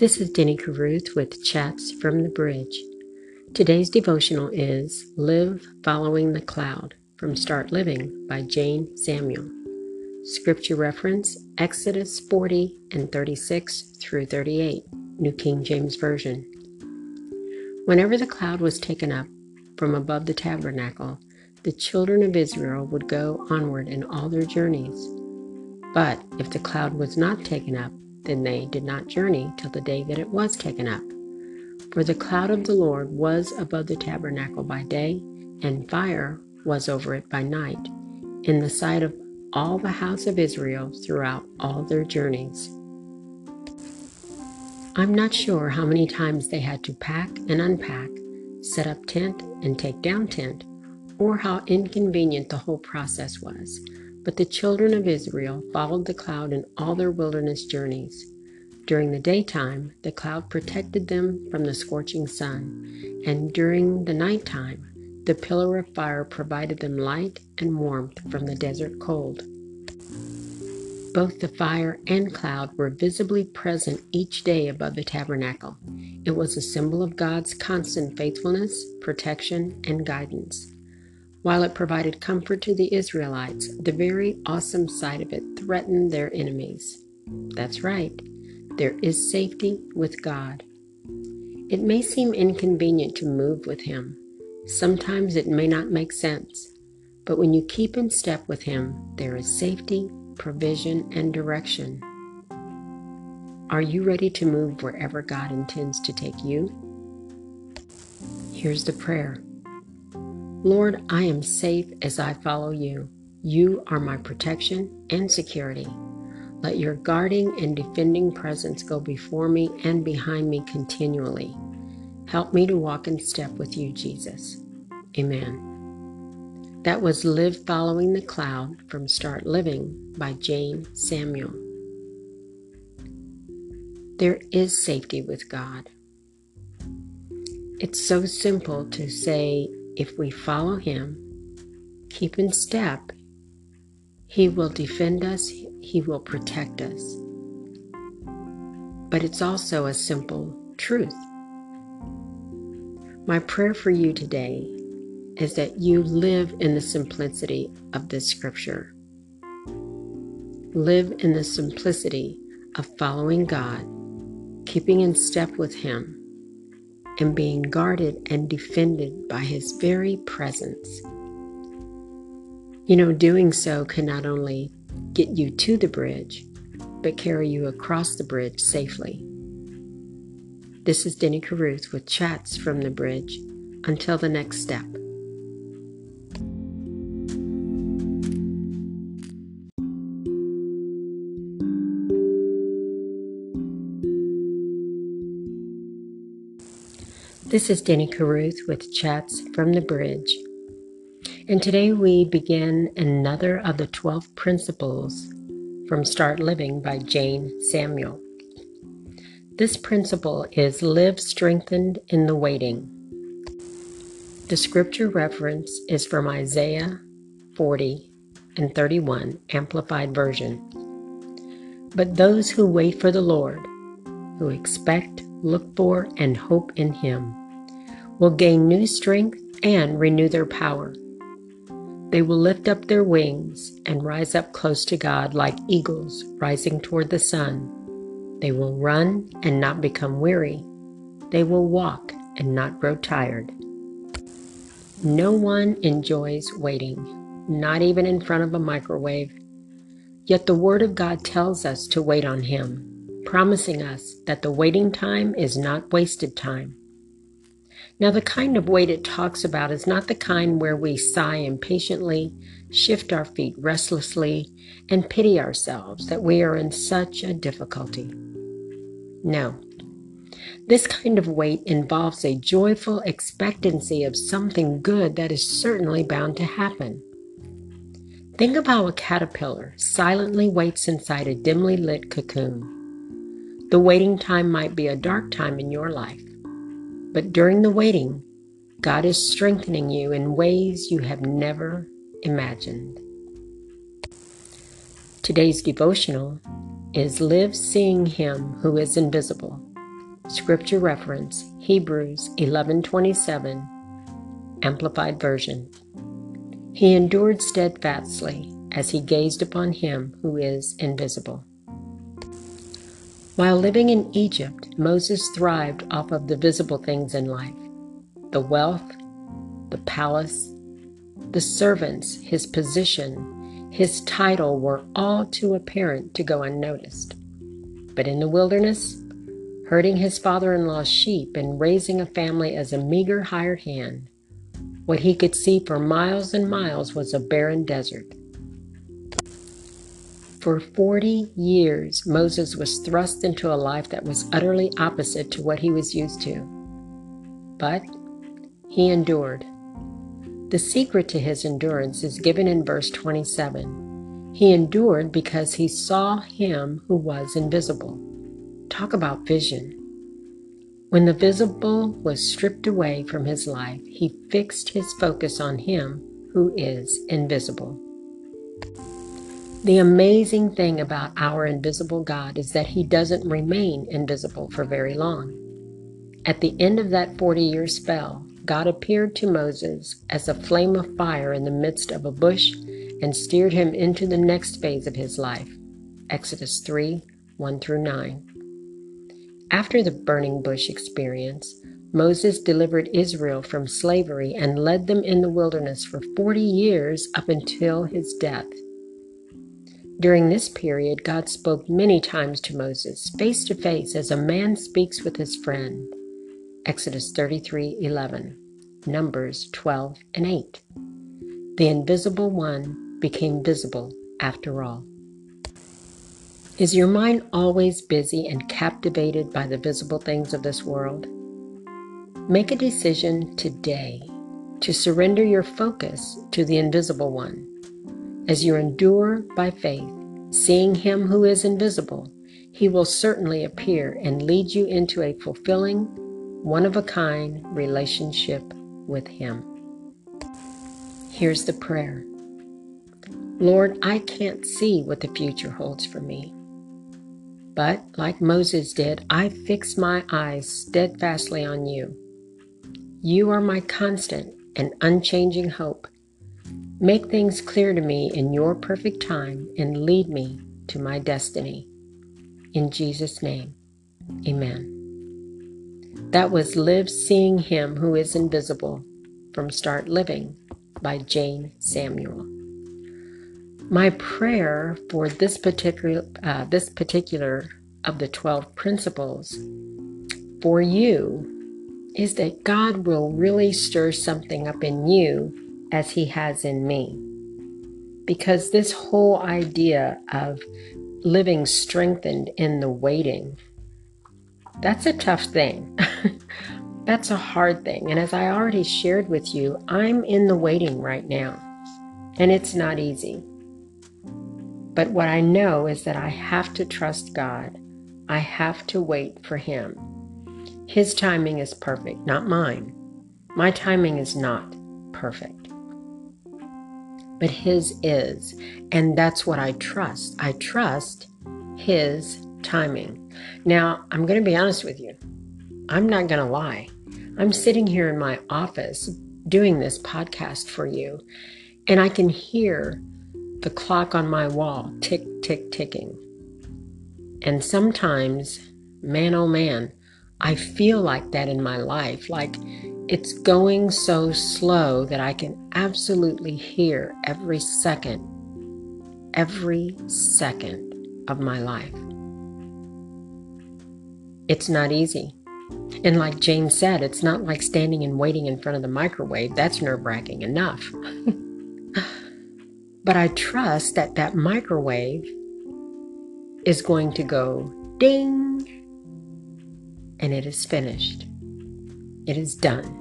This is Denny Caruth with Chats from the Bridge. Today's devotional is Live Following the Cloud from Start Living by Jane Samuel. Scripture reference Exodus 40 and 36 through 38, New King James Version. Whenever the cloud was taken up from above the tabernacle, the children of Israel would go onward in all their journeys. But if the cloud was not taken up, then they did not journey till the day that it was taken up. For the cloud of the Lord was above the tabernacle by day, and fire was over it by night, in the sight of all the house of Israel throughout all their journeys. I'm not sure how many times they had to pack and unpack, set up tent and take down tent, or how inconvenient the whole process was but the children of Israel followed the cloud in all their wilderness journeys. During the daytime, the cloud protected them from the scorching sun, and during the nighttime, the pillar of fire provided them light and warmth from the desert cold. Both the fire and cloud were visibly present each day above the tabernacle. It was a symbol of God's constant faithfulness, protection, and guidance. While it provided comfort to the Israelites, the very awesome sight of it threatened their enemies. That's right, there is safety with God. It may seem inconvenient to move with Him. Sometimes it may not make sense. But when you keep in step with Him, there is safety, provision, and direction. Are you ready to move wherever God intends to take you? Here's the prayer. Lord, I am safe as I follow you. You are my protection and security. Let your guarding and defending presence go before me and behind me continually. Help me to walk in step with you, Jesus. Amen. That was Live Following the Cloud from Start Living by Jane Samuel. There is safety with God. It's so simple to say, if we follow Him, keep in step, He will defend us, He will protect us. But it's also a simple truth. My prayer for you today is that you live in the simplicity of this scripture. Live in the simplicity of following God, keeping in step with Him and being guarded and defended by His very presence. You know, doing so can not only get you to the bridge, but carry you across the bridge safely. This is Denny Caruth with Chats from the Bridge. Until the next step. This is Denny Caruth with Chats from the Bridge. And today we begin another of the 12 principles from Start Living by Jane Samuel. This principle is live strengthened in the waiting. The scripture reference is from Isaiah 40 and 31, Amplified Version. But those who wait for the Lord, who expect, look for, and hope in Him, will gain new strength and renew their power. They will lift up their wings and rise up close to God like eagles rising toward the sun. They will run and not become weary. They will walk and not grow tired. No one enjoys waiting, not even in front of a microwave. Yet the Word of God tells us to wait on Him, promising us that the waiting time is not wasted time. Now, the kind of wait it talks about is not the kind where we sigh impatiently, shift our feet restlessly, and pity ourselves that we are in such a difficulty. No. This kind of wait involves a joyful expectancy of something good that is certainly bound to happen. Think of how a caterpillar silently waits inside a dimly lit cocoon. The waiting time might be a dark time in your life. But during the waiting, God is strengthening you in ways you have never imagined. Today's devotional is Live Seeing Him Who is Invisible Scripture reference Hebrews 11:27 Amplified Version. He endured steadfastly as he gazed upon him who is invisible. While living in Egypt, Moses thrived off of the visible things in life the wealth, the palace, the servants, his position, his title were all too apparent to go unnoticed. But in the wilderness, herding his father in law's sheep and raising a family as a meager hired hand, what he could see for miles and miles was a barren desert. For 40 years, Moses was thrust into a life that was utterly opposite to what he was used to. But he endured. The secret to his endurance is given in verse 27. He endured because he saw him who was invisible. Talk about vision. When the visible was stripped away from his life, he fixed his focus on him who is invisible. The amazing thing about our invisible God is that He doesn't remain invisible for very long. At the end of that 40 year spell, God appeared to Moses as a flame of fire in the midst of a bush and steered him into the next phase of his life. Exodus 3 1 through 9. After the burning bush experience, Moses delivered Israel from slavery and led them in the wilderness for 40 years up until his death. During this period, God spoke many times to Moses, face to face, as a man speaks with his friend. Exodus 33 11, Numbers 12 and 8. The invisible one became visible after all. Is your mind always busy and captivated by the visible things of this world? Make a decision today to surrender your focus to the invisible one as you endure by faith, seeing Him who is invisible, He will certainly appear and lead you into a fulfilling, one of a kind relationship with Him. Here's the prayer Lord, I can't see what the future holds for me. But, like Moses did, I fix my eyes steadfastly on you. You are my constant and unchanging hope Make things clear to me in your perfect time and lead me to my destiny. In Jesus' name, amen. That was Live Seeing Him Who is Invisible from Start Living by Jane Samuel. My prayer for this particular uh, this particular of the 12 principles for you is that God will really stir something up in you as He has in me. Because this whole idea of living strengthened in the waiting, that's a tough thing. that's a hard thing. And as I already shared with you, I'm in the waiting right now, and it's not easy. But what I know is that I have to trust God. I have to wait for Him. His timing is perfect, not mine. My timing is not perfect but His is. And that's what I trust. I trust His timing. Now, I'm going to be honest with you. I'm not going to lie. I'm sitting here in my office doing this podcast for you, and I can hear the clock on my wall tick, tick, ticking. And sometimes, man, oh man, I feel like that in my life. Like it's going so slow that I can absolutely hear every second, every second of my life. It's not easy. And like Jane said, it's not like standing and waiting in front of the microwave. That's nerve wracking enough. but I trust that that microwave is going to go ding and it is finished. It is done.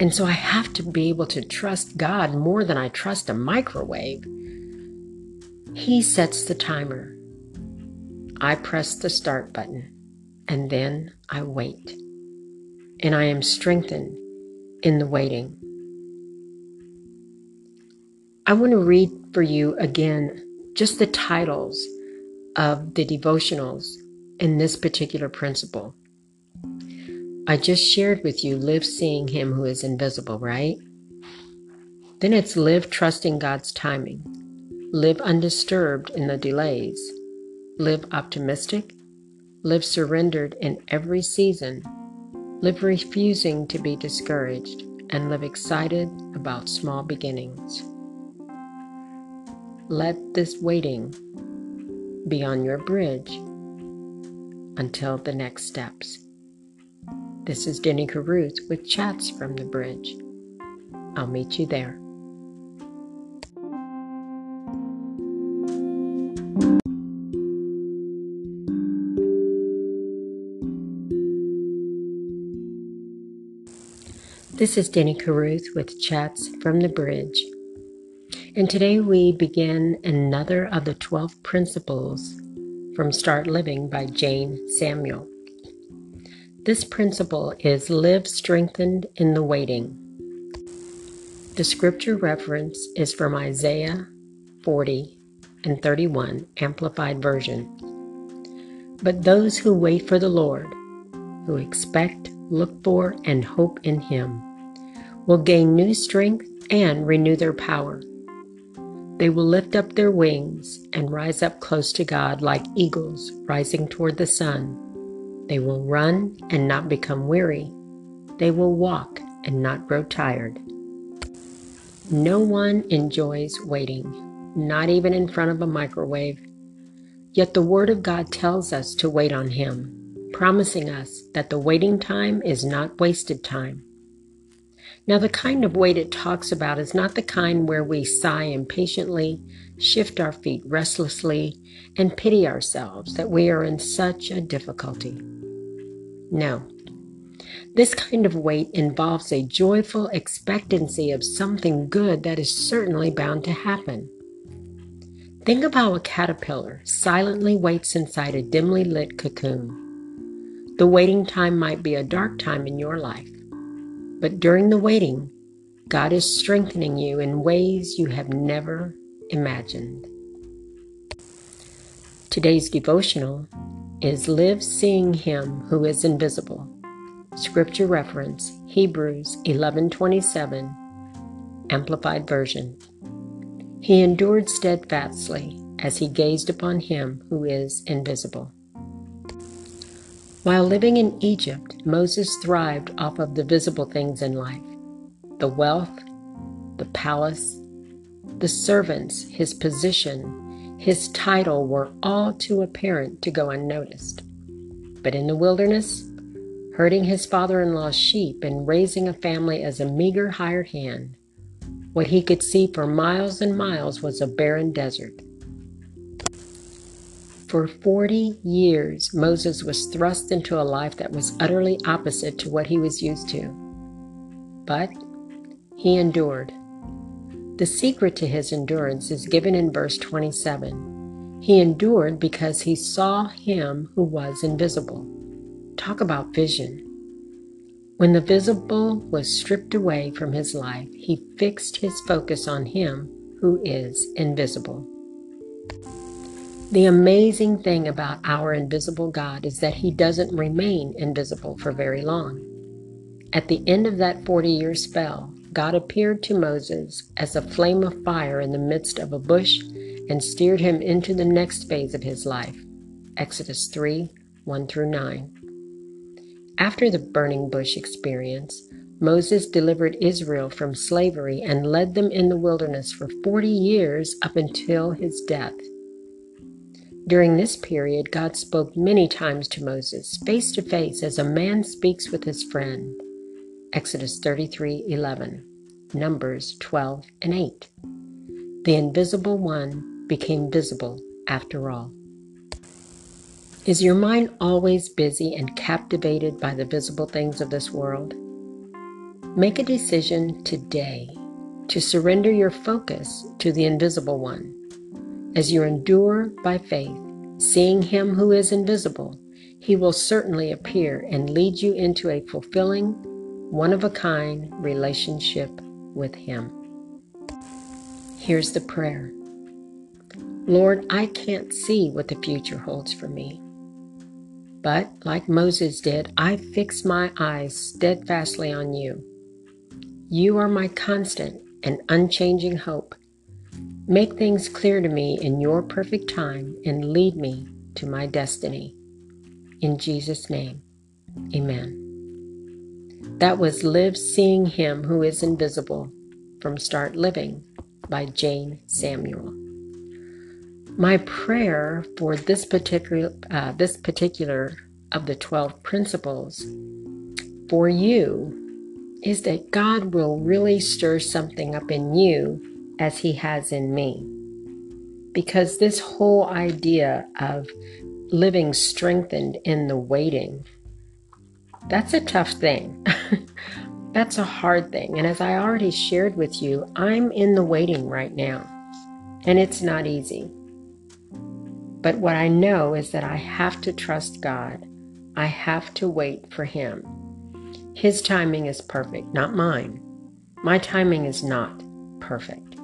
And so I have to be able to trust God more than I trust a microwave. He sets the timer. I press the start button and then I wait. And I am strengthened in the waiting. I want to read for you again just the titles of the devotionals in this particular principle. I just shared with you live seeing Him who is invisible, right? Then it's live trusting God's timing, live undisturbed in the delays, live optimistic, live surrendered in every season, live refusing to be discouraged, and live excited about small beginnings. Let this waiting be on your bridge until the next steps. This is Denny Caruth with Chats from the Bridge. I'll meet you there. This is Denny Caruth with Chats from the Bridge. And today we begin another of the 12 principles from Start Living by Jane Samuel. This principle is live strengthened in the waiting. The scripture reference is from Isaiah 40 and 31, Amplified Version. But those who wait for the Lord, who expect, look for, and hope in Him, will gain new strength and renew their power. They will lift up their wings and rise up close to God like eagles rising toward the sun. They will run and not become weary. They will walk and not grow tired. No one enjoys waiting, not even in front of a microwave. Yet the Word of God tells us to wait on Him, promising us that the waiting time is not wasted time. Now, the kind of wait it talks about is not the kind where we sigh impatiently, shift our feet restlessly, and pity ourselves that we are in such a difficulty. No. This kind of wait involves a joyful expectancy of something good that is certainly bound to happen. Think of how a caterpillar silently waits inside a dimly lit cocoon. The waiting time might be a dark time in your life but during the waiting, God is strengthening you in ways you have never imagined. Today's devotional is Live Seeing Him Who is Invisible. Scripture reference Hebrews 11:27 Amplified Version. He endured steadfastly as he gazed upon him who is invisible. While living in Egypt, Moses thrived off of the visible things in life the wealth, the palace, the servants, his position, his title were all too apparent to go unnoticed. But in the wilderness, herding his father in law's sheep and raising a family as a meager hired hand, what he could see for miles and miles was a barren desert. For 40 years, Moses was thrust into a life that was utterly opposite to what he was used to. But he endured. The secret to his endurance is given in verse 27. He endured because he saw him who was invisible. Talk about vision. When the visible was stripped away from his life, he fixed his focus on him who is invisible. The amazing thing about our invisible God is that he doesn't remain invisible for very long. At the end of that 40 year spell, God appeared to Moses as a flame of fire in the midst of a bush and steered him into the next phase of his life. Exodus 3 1 through 9. After the burning bush experience, Moses delivered Israel from slavery and led them in the wilderness for 40 years up until his death. During this period, God spoke many times to Moses, face to face, as a man speaks with his friend. Exodus 33 11, Numbers 12 and 8. The invisible one became visible after all. Is your mind always busy and captivated by the visible things of this world? Make a decision today to surrender your focus to the invisible one as you endure by faith, seeing Him who is invisible, He will certainly appear and lead you into a fulfilling, one of a kind relationship with Him. Here's the prayer Lord, I can't see what the future holds for me, But, like Moses did, I fix my eyes steadfastly on you. You are my constant and unchanging hope. Make things clear to me in your perfect time and lead me to my destiny. In Jesus' name, amen. That was Live Seeing Him Who is Invisible from Start Living by Jane Samuel. My prayer for this particular uh, this particular of the 12 principles for you is that God will really stir something up in you as he has in me. Because this whole idea of living strengthened in the waiting, that's a tough thing. that's a hard thing. And as I already shared with you, I'm in the waiting right now. And it's not easy. But what I know is that I have to trust God. I have to wait for Him. His timing is perfect, not mine. My timing is not perfect.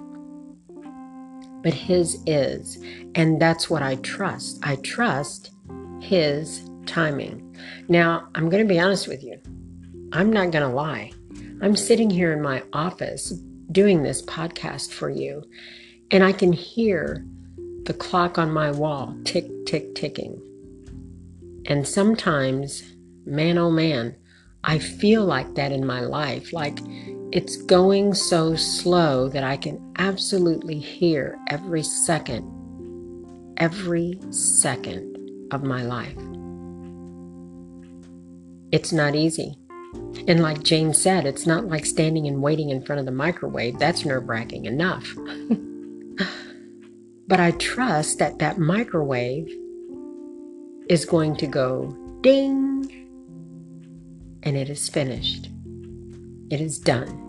But His is. And that's what I trust. I trust His timing. Now, I'm going to be honest with you. I'm not going to lie. I'm sitting here in my office doing this podcast for you, and I can hear the clock on my wall tick, tick, ticking. And sometimes, man oh man, I feel like that in my life. Like it's going so slow that I can absolutely hear every second, every second of my life. It's not easy. And like Jane said, it's not like standing and waiting in front of the microwave. That's nerve wracking enough. But I trust that that microwave is going to go ding and it is finished. It is done.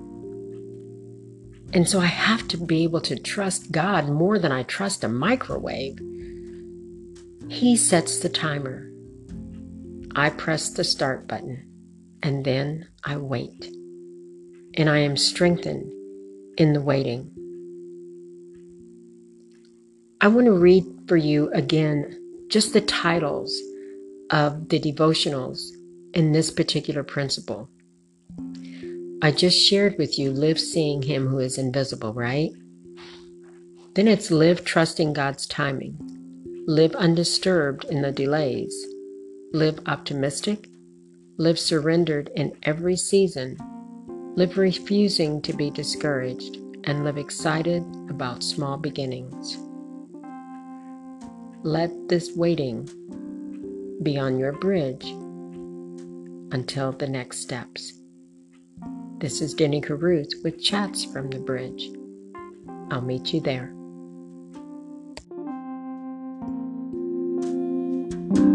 And so I have to be able to trust God more than I trust a microwave. He sets the timer. I press the start button and then I wait. And I am strengthened in the waiting. I want to read for you again just the titles of the devotionals in this particular principle. I just shared with you live seeing Him who is invisible, right? Then it's live trusting God's timing, live undisturbed in the delays, live optimistic, live surrendered in every season, live refusing to be discouraged, and live excited about small beginnings. Let this waiting be on your bridge until the next steps. This is Denny Caruth with Chats from the Bridge. I'll meet you there.